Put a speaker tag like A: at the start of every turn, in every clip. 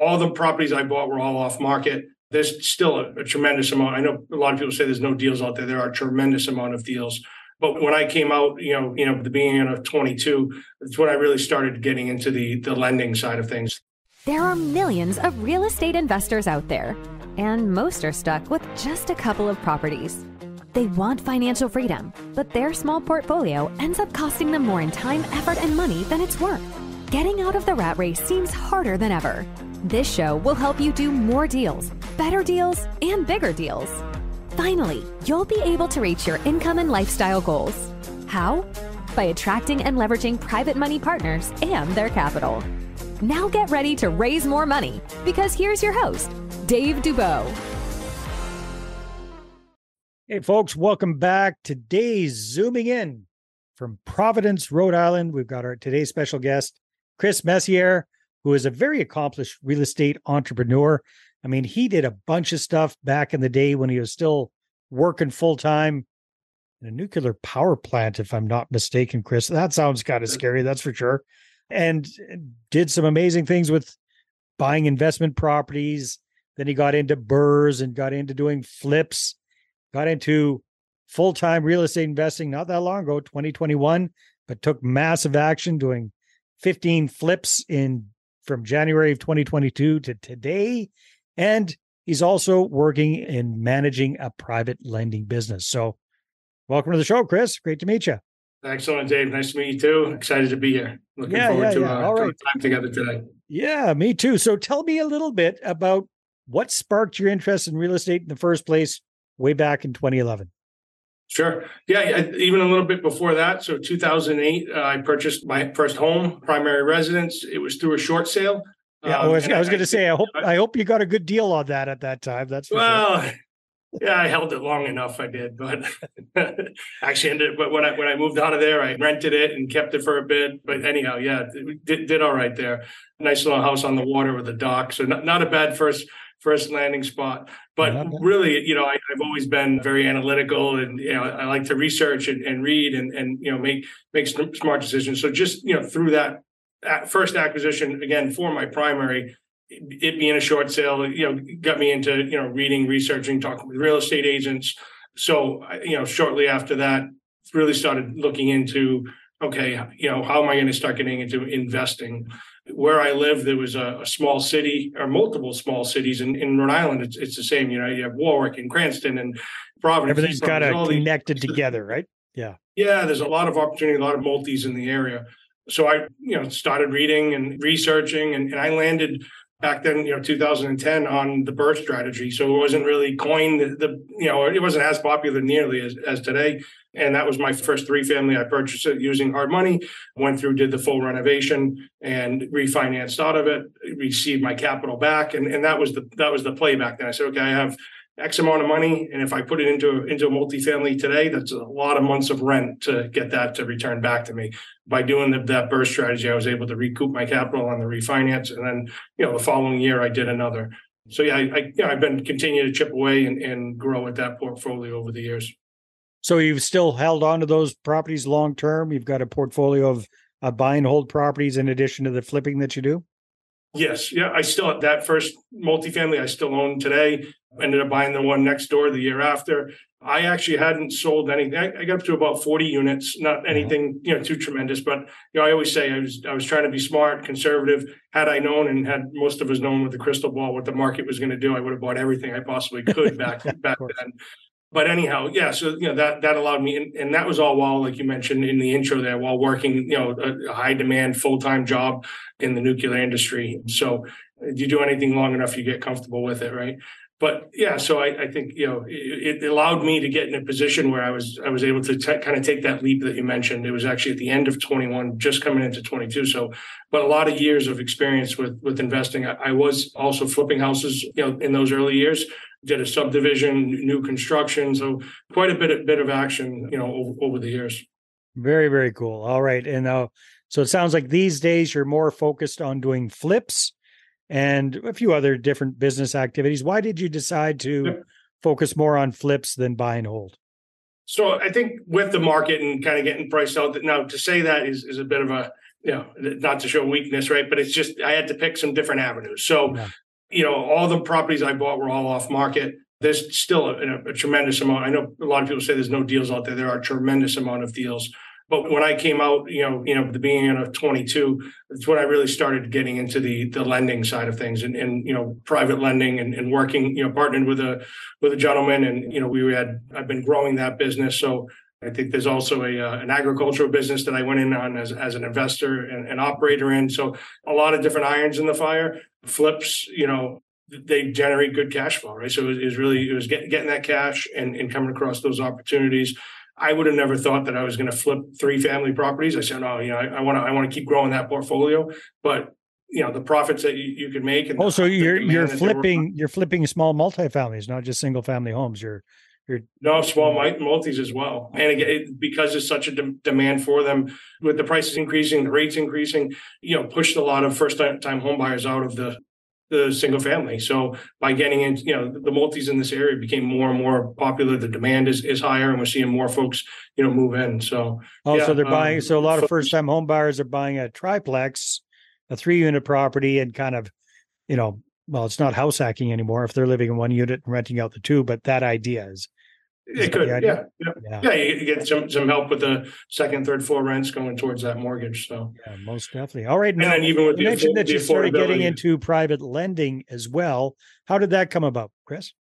A: all the properties I bought were all off market. There's still a, a tremendous amount. I know a lot of people say there's no deals out there. There are a tremendous amount of deals. But when I came out, you know, you know, the beginning of 22, that's when I really started getting into the the lending side of things.
B: There are millions of real estate investors out there, and most are stuck with just a couple of properties. They want financial freedom, but their small portfolio ends up costing them more in time, effort, and money than it's worth. Getting out of the rat race seems harder than ever. This show will help you do more deals, better deals, and bigger deals. Finally, you'll be able to reach your income and lifestyle goals. How? By attracting and leveraging private money partners and their capital. Now get ready to raise more money because here's your host, Dave Dubeau.
C: Hey, folks, welcome back. Today's zooming in from Providence, Rhode Island. We've got our today's special guest, Chris Messier, who is a very accomplished real estate entrepreneur. I mean, he did a bunch of stuff back in the day when he was still working full time in a nuclear power plant, if I'm not mistaken, Chris. That sounds kind of scary, that's for sure. And uh, did some amazing things with buying investment properties. Then he got into BRRRRs and got into doing flips, got into full time real estate investing not that long ago, 2021, but took massive action doing 15 flips in from January of 2022 to today. And he's also working in managing a private lending business. So, welcome to the show, Chris. Great to meet you.
A: Excellent, Dave. Nice to meet you too. Excited to be here. Looking
C: Yeah,
A: forward
C: yeah,
A: to
C: yeah.
A: uh,
C: All
A: to our time together today.
C: Yeah, me too. So, tell me a little bit about what sparked your interest in real estate in the first place way back in 2011.
A: Sure. Yeah, even a little bit before that. So 2008, uh, I purchased my first home, primary residence. It was through a short sale.
C: Yeah, I
A: Um,
C: was, I was going to say, I hope I hope you got a good deal on that at that time. That's for sure.
A: Well, yeah, I held it long enough. I did, but actually ended. But when I when I moved out of there, I rented it and kept it for a bit. But anyhow, yeah, did did all right there. Nice little house on the water with a dock, so not not a bad first first landing spot. But really, you know, I, I've always been very analytical, and you know, I like to research and, and read and and you know make make smart decisions. So just you know through that first acquisition again for my primary it being a short sale, you know, got me into, you know, reading, researching, talking with real estate agents. So, you know, shortly after that, really started looking into, okay, you know, how am I going to start getting into investing? Where I live, there was a, a small city or multiple small cities in, in Rhode Island. It's, it's the same, you know, you have Warwick and Cranston and Providence.
C: Everything's kind of
A: all these-
C: connected together, right?
A: Yeah. Yeah, there's a lot of opportunity, a lot of multis in the area. So I, you know, started reading and researching, and, and I landed back then, you know, 2010 on the BRRRR strategy. So it wasn't really coined the, the you know, it wasn't as popular nearly as, as today. And that was my first three family. I purchased it using hard money, went through, did the full renovation and refinanced out of it, received my capital back. And, and that was the, that was the play back then. I said, okay, I have X amount of money. And if I put it into, into a multifamily today, that's a lot of months of rent to get that to return back to me. By doing the, that BRRRR strategy, I was able to recoup my capital on the refinance. And then, you know, the following year I did another. So yeah, I, I you know, I've been continuing to chip away and, and grow with that portfolio over the years.
C: So you've still held on to those properties long term. You've got a portfolio of uh, buy and hold properties in addition to the flipping that you do.
A: Yes, yeah, I still that first multifamily I still own today. Ended up buying the one next door the year after. I actually hadn't sold anything. I, I got up to about forty units, not mm-hmm. anything you know too tremendous, but you know I always say I was I was trying to be smart, conservative. Had I known and had most of us known with the crystal ball what the market was going to do, I would have bought everything I possibly could back back then. But anyhow, yeah. So you know that that allowed me, and, and that was all while, like you mentioned in the intro, there while working, you know, a, a high demand full time job in the nuclear industry. So uh, if you do anything long enough, you get comfortable with it, right? But yeah, so I, I think you know it, it allowed me to get in a position where I was I was able to t- kind of take that leap that you mentioned. It was actually at the end of 21, just coming into 22. So, but a lot of years of experience with with investing. I, I was also flipping houses, you know, in those early years. Did a subdivision, new construction, so quite a bit of bit of action, you know, over, over the years.
C: Very, very cool. All right. And uh, so it sounds like these days you're more focused on doing flips and a few other different business activities. Why did you decide to focus more on flips than buy and hold?
A: So I think with the market and kind of getting priced out, now to say that is is a bit of a you know, not to show weakness, right? But it's just I had to pick some different avenues. So,
C: Yeah.
A: you know, all the properties I bought were all off market. There's still a, a tremendous amount. I know a lot of people say there's no deals out there. There are a tremendous amount of deals. But when I came out, you know, you know, the beginning of 22, it's when I really started getting into the the lending side of things and, and you know, private lending and, and working, you know, partnered with a with a gentleman. And, you know, we had I've been growing that business. So I think there's also a uh, an agricultural business that I went in on as, as an investor and an operator in. So a lot of different irons in the fire. Flips, you know, they generate good cash flow, right? So it was, it was really it was get, getting that cash and, and coming across those opportunities. I would have never thought that I was going to flip three family properties. I said, no, you know, I want to I want to keep growing that portfolio, but you know the profits that you, you could make. And
C: Oh, so you're you're flipping you're flipping small multifamilies, not just single family homes. You're you're
A: No, small multis as well. And again, it, because there's such a de- demand for them, with the prices increasing, the rates increasing, you know, pushed a lot of first time home buyers out of the the single family. So by getting in, you know, the multis in this area became more and more popular. The demand is is higher, and we're seeing more folks, you know, move in. So
C: oh, so they're buying.
A: um,
C: So a lot of first time home buyers are buying a triplex, a three unit property, and kind of, you know, well, it's not house hacking anymore if they're living in one unit and renting out the two. But that idea Is
A: it could, yeah, yeah,
C: yeah,
A: yeah. You get some some help with the second, third floor rents going towards that mortgage. So
C: yeah, most definitely. All right,
A: and
C: now
A: then even with
C: you
A: the,
C: mentioned that you started getting into private lending as well. How did that come about, Chris?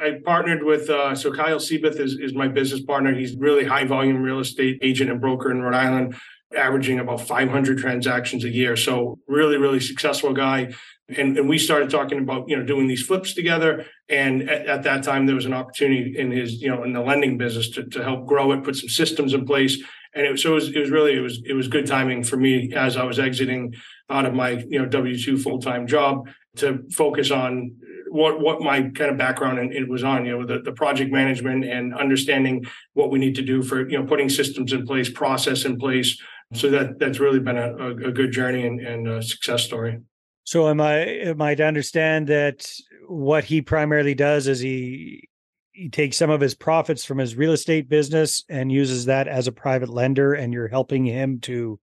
A: I partnered with uh, so Kyle Seabeth is is my business partner. He's really high volume real estate agent and broker in Rhode Island, averaging about 500 transactions a year. So really, really successful guy. And, and we started talking about you know doing these flips together. And at, at that time, there was an opportunity in his you know in the lending business to to help grow it, put some systems in place. And it was so it was, it was really it was it was good timing for me as I was exiting out of my you know W two full time job to focus on what what my kind of background and it was on you know the, the project management and understanding what we need to do for you know putting systems in place process in place so that that's really been a, a, a good journey and, and a success story
C: So am I am I to understand that what he primarily does is he he takes some of his profits from his real estate business and uses that as a private lender and you're helping him to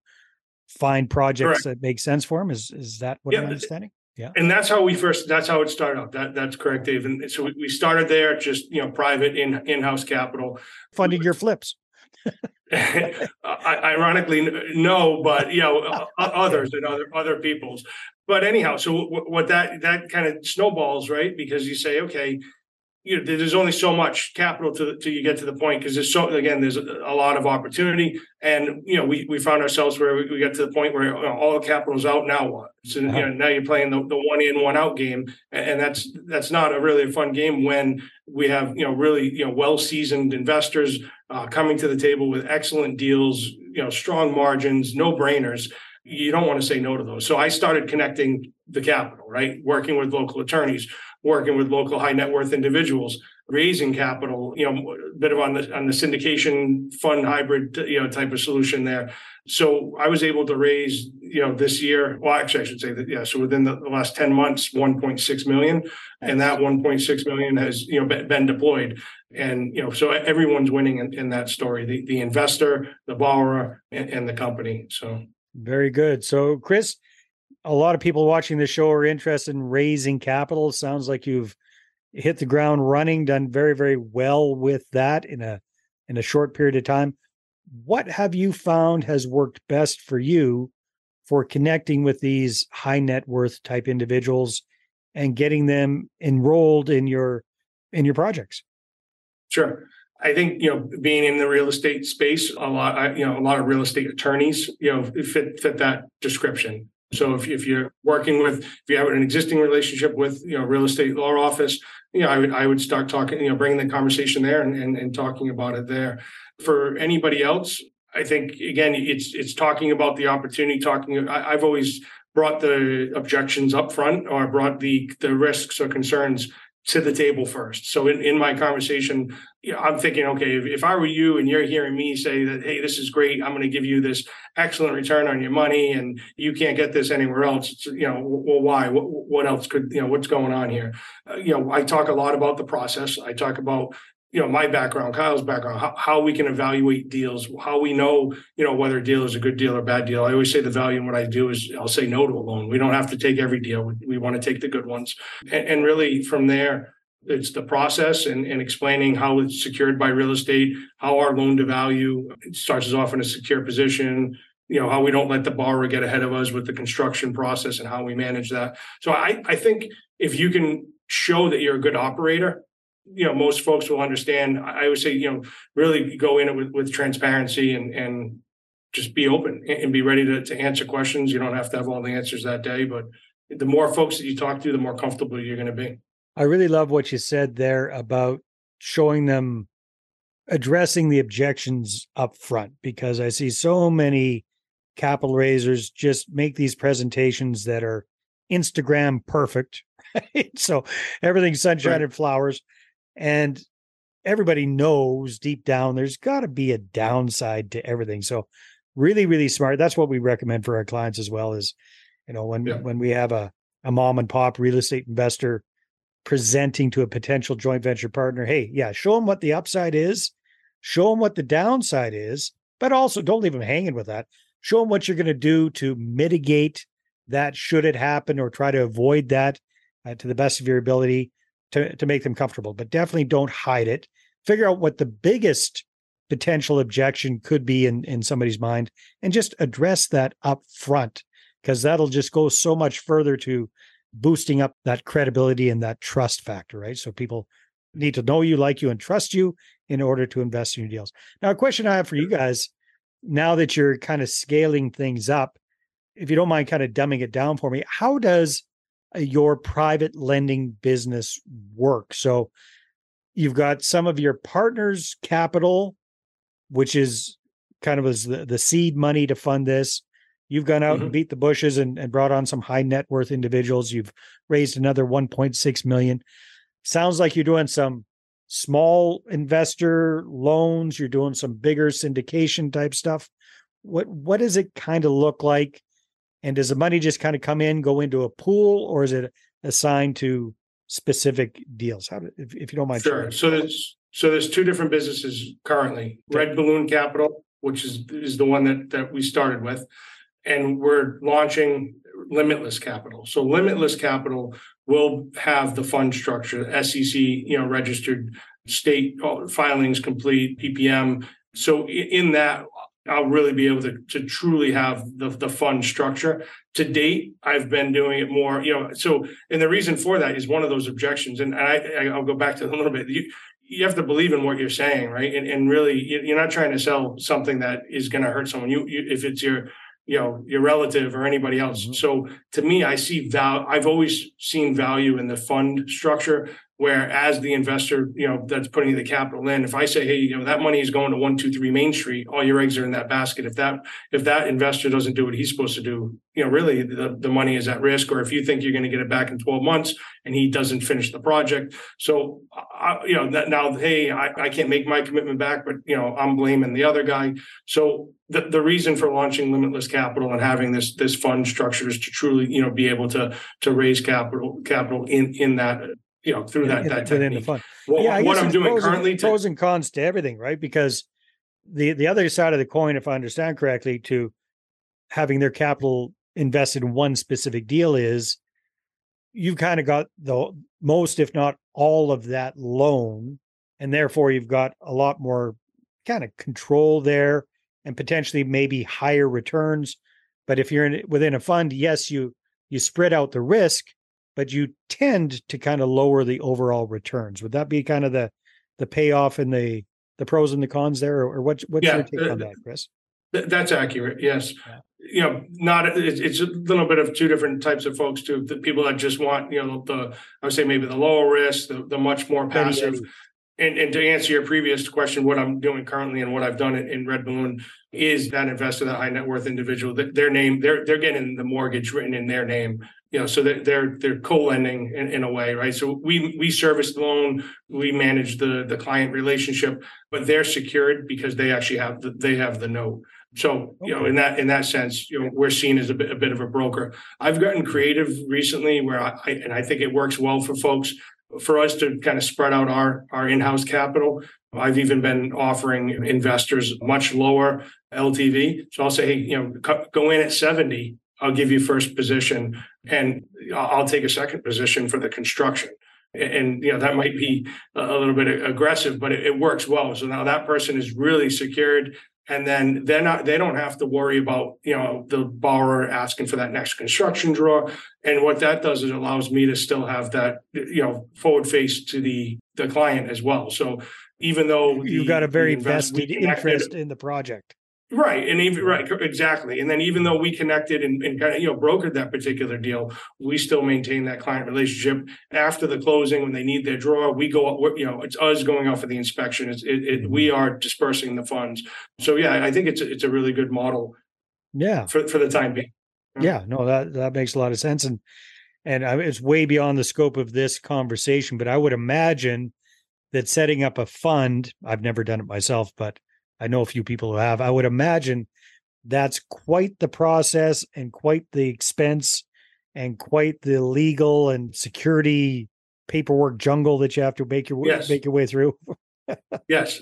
C: find projects
A: Correct.
C: that make sense for him is is that what I'm understanding Yeah.
A: and that's how we first that's how it started out that that's correct dave and so we, we started there just you know private in in-house capital
C: Funding your flips.
A: Ironically no but you know others and other other people's but anyhow so w- what that that kind of snowballs right? Because you say okay you know there's only so much capital to till you get to the point because there's so again there's a, a lot of opportunity. And you know we we found ourselves where we, we got to the point where you know, all the capital's out now what? So you know now you're playing the, the one in one out game. And, and that's that's not a really a fun game when we have you know really you know well seasoned investors uh, coming to the table with excellent deals, you know, strong margins, no brainers. You don't want to say no to those. So I started connecting the capital, right? Working with local attorneys, working with local high net worth individuals, raising capital, you know, a bit of on the on the syndication fund hybrid, you know, type of solution there. So I was able to raise, you know, this year. Well, actually, I should say that, yeah. So within the, last ten months, one point six million, and that one point six million has, you know, been, been deployed. And you know, so everyone's winning in, in that story: the the investor, the borrower, and, and the company. So
C: Very good. So Chris, a lot of people watching the show are interested in raising capital. Sounds like you've hit the ground running, done very, very well with that in a in a short period of time. What have you found has worked best for you for connecting with these high net worth type individuals and getting them enrolled in your in your projects?
A: Sure. I think, you know, being in the real estate space, a lot, I- you know, a lot of real estate attorneys, you know, fit, fit that description. So if, if you're working with, if you have an existing relationship with, you know, real estate law office, you know, I would, I would start talking, you know, bringing the conversation there and, and, and talking about it there. For anybody else, I think, again, it's, it's talking about the opportunity, talking, I, I've always brought the objections up front or brought the, the risks or concerns to the table first. So in, in my conversation, you know, I'm thinking, okay, if, if I were you and you're hearing me say that, hey, this is great, I'm going to give you this excellent return on your money, and you can't get this anywhere else. It's, you know, well, why? What, what else could you know? What's going on here? Uh, you know, I talk a lot about the process. I talk about you know my background kyle's background how, how we can evaluate deals how we know you know whether a deal is a good deal or bad deal i always say the value in what i do is i'll say no to a loan we don't have to take every deal we, we want to take the good ones and, and really from there it's the process and, and explaining how it's secured by real estate how our loan to value starts us off in a secure position you know how we don't let the borrower get ahead of us with the construction process and how we manage that. So i i think if you can show that you're a good operator you know most folks will understand. I would say you know really go in it with, with transparency and and just be open and be ready to, to answer questions. You don't have to have all the answers that day but the more folks that you talk to the more comfortable you're going to be
C: i really love what you said there about showing them addressing the objections up front because i see so many capital raisers just make these presentations that are instagram perfect right? so everything's sunshine right. and flowers and everybody knows deep down there's got to be a downside to everything. So really, really smart. That's what we recommend for our clients as well is, you know, when yeah. when we have a, a mom and pop real estate investor presenting to a potential joint venture partner, hey, yeah, show them what the upside is, show them what the downside is, but also don't leave them hanging with that. Show them what you're going to do to mitigate that should it happen or try to avoid that uh, to the best of your ability to, to make them comfortable, but definitely don't hide it. Figure out what the biggest potential objection could be in, in somebody's mind and just address that up front because that'll just go so much further to boosting up that credibility and that trust factor, right? So people need to know you, like you, and trust you in order to invest in your deals. Now, a question I have for you guys now that you're kind of scaling things up, if you don't mind kind of dumbing it down for me, how does uh, your private lending business work. So you've got some of your partners' capital, which is kind of as the, the seed money to fund this. You've gone out mm-hmm. and beat the bushes and, and brought on some high net worth individuals. You've raised another 1.6 million. Sounds like you're doing some small investor loans. You're doing some bigger syndication type stuff. What what does it kind of look like? And does the money just kind of come in, go into a pool, or is it assigned to specific deals? How, if, if you don't mind.
A: Sure. Sharing. So there's so there's two different businesses currently. Red Balloon Capital, which is is the one that that we started with, and we're launching Limitless Capital. So Limitless Capital will have the fund structure, SEC, you know, registered state uh, filings complete, PPM. So in that, I'll really be able to, to truly have the, the fund structure. To date, I've been doing it more, you know. So, and the reason for that is one of those objections. And I, I'll go back to a little bit. You, you have to believe in what you're saying, right? And, and really, you're not trying to sell something that is going to hurt someone. You, you, if it's your, you know, your relative or anybody else. Mm-hmm. So, to me, I see value. I've always seen value in the fund structure where as the investor, you know, that's putting the capital in, if I say, hey, you know, that money is going to one, two, three Main Street, all your eggs are in that basket. If that if that investor doesn't do what he's supposed to do, you know, really the, the money is at risk. Or if you think you're going to get it back in 12 months and he doesn't finish the project. So I, you know, that now, hey, I, I can't make my commitment back, but you know, I'm blaming the other guy. So the, the reason for launching limitless capital and having this this fund structure is to truly, you know, be able to to raise capital capital in in that you know through that in, that within the fund. What, yeah, what I'm doing currently
C: and, to, pros and cons to everything, right? Because the the other side of the coin, if I understand correctly, to having their capital invested in one specific deal is you've kind of got the most, if not all, of that loan, and therefore you've got a lot more kind of control there and potentially maybe higher returns. But if you're in within a fund, yes, you you spread out the risk, but you tend to kind of lower the overall returns. Would that be kind of the the payoff and the the pros and the cons there, or, what, what's yeah, your take uh, on that, Chris?
A: that's accurate. Yes. Yeah. You know, not it's, it's, a little bit of two different types of folks too. The people that just want, you know, the I would say maybe the lower risk, the, the much more passive. And, and to answer your previous question, what I'm doing currently and what I've done in Red Balloon is that investor, that high net worth individual, their name, they're they're getting the mortgage written in their name you know, so they're they're, they're co-lending in, in a way, right? So we we service the loan, we manage the the client relationship, but they're secured because they actually have the, they have the note. So you know, in that in that sense, you know, we're seen as a bit, a bit of a broker. I've gotten creative recently where I, I and I think it works well for folks for us to kind of spread out our, our in-house capital. I've even been offering investors much lower LTV. So I'll say, hey, you know, go in at 70. I'll give you first position and I'll take a second position for the construction. And, you know, that might be a little bit aggressive, but it, it works well. So now that person is really secured and then they're not they don't have to worry about you know the borrower asking for that next construction draw and what that does is it allows me to still have that you know forward face to the the client as well so even though
C: you've got a very vested interest in the project
A: Right. And even right, exactly. And then even though we connected and, and kind of, you know, brokered that particular deal, we still maintain that client relationship after the closing when they need their draw. We go up, you know, it's us going out for the inspection. It's it, it, we mm-hmm. are dispersing the funds. So yeah, I think it's a, it's a really good model.
C: Yeah.
A: For for the time being.
C: Yeah, no, that that makes a lot of sense. And and it's way beyond the scope of this conversation, but I would imagine that setting up a fund, I've never done it myself, but I know a few people who have. I would imagine that's quite the process and quite the expense and quite the legal and security paperwork jungle that you have to make your way, yes. make your way through.
A: yes.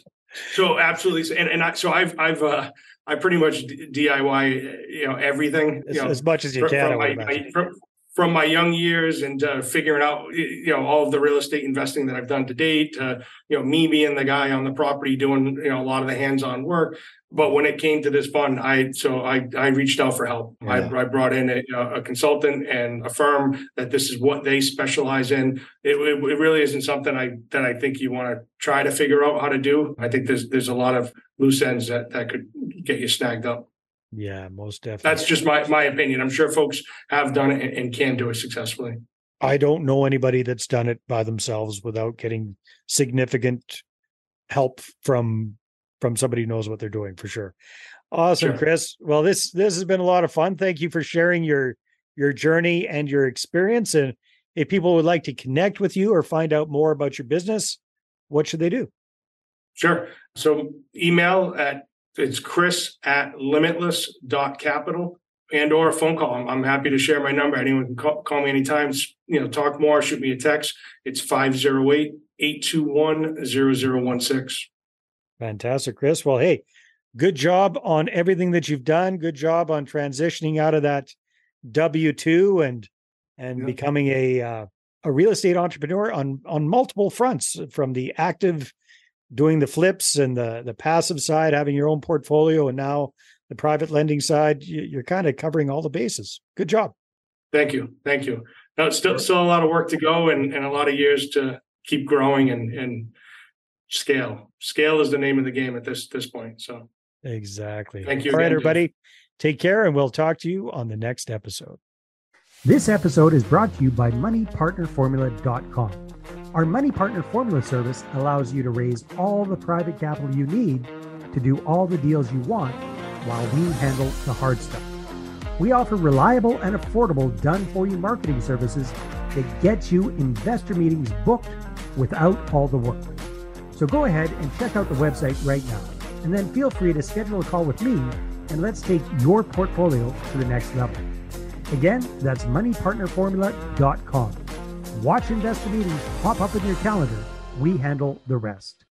A: So absolutely, and and I, so I've I've uh, I pretty much DIY you know everything
C: as,
A: know,
C: as much as you can. From my,
A: from, from my young years and uh, figuring out you know all of the real estate investing that I've done to date, uh, you know me being the guy on the property doing you know a lot of the hands-on work. But when it came to this fund, I so I I reached out for help. Yeah. I, I brought in a, a, consultant and a firm that this is what they specialize in. It, it, it really isn't something I that I think you want to try to figure out how to do. I think there's there's a lot of loose ends that that could get you snagged up.
C: Yeah, most definitely.
A: That's just my my opinion. I'm sure folks have done it and, and can do it successfully.
C: I don't know anybody that's done it by themselves without getting significant help from from somebody who knows what they're doing for sure. Awesome, sure. Chris. Well, this this has been a lot of fun. Thank you for sharing your your journey and your experience. And if people would like to connect with you or find out more about your business, what should they do?
A: Sure. So email at it's chris at limitless dot capital and or a phone call. I'm, I'm, happy to share my number. Anyone can call, call me anytime. You know, talk more, shoot me a text. It's 508 821 0016.
C: Fantastic, Chris. Well, hey, good job on everything that you've done. Good job on transitioning out of that W two and and yeah. becoming a uh, a real estate entrepreneur on on multiple fronts, from the active doing the flips and the the passive side, having your own portfolio, and now the private lending side, you're kind of covering all the bases. Good job.
A: Thank you, thank you. Now it's still still a lot of work to go, and, and a lot of years to keep growing and and scale. Scale is the name of the game at this this point. So
C: exactly.
A: Thank you.
C: All again, right, everybody. Jeff. Take care, and we'll talk to you on the next episode.
D: This episode is brought to you by MoneyPartnerFormula.com. Our Money Partner Formula service allows you to raise all the private capital you need to do all the deals you want while we handle the hard stuff. We offer reliable and affordable done for you marketing services that get you investor meetings booked without all the work. So go ahead and check out the website right now, and then feel free to schedule a call with me and let's take your portfolio to the next level. Again, that's moneypartnerformula.com. Watch investor meetings pop up in your calendar. We handle the rest.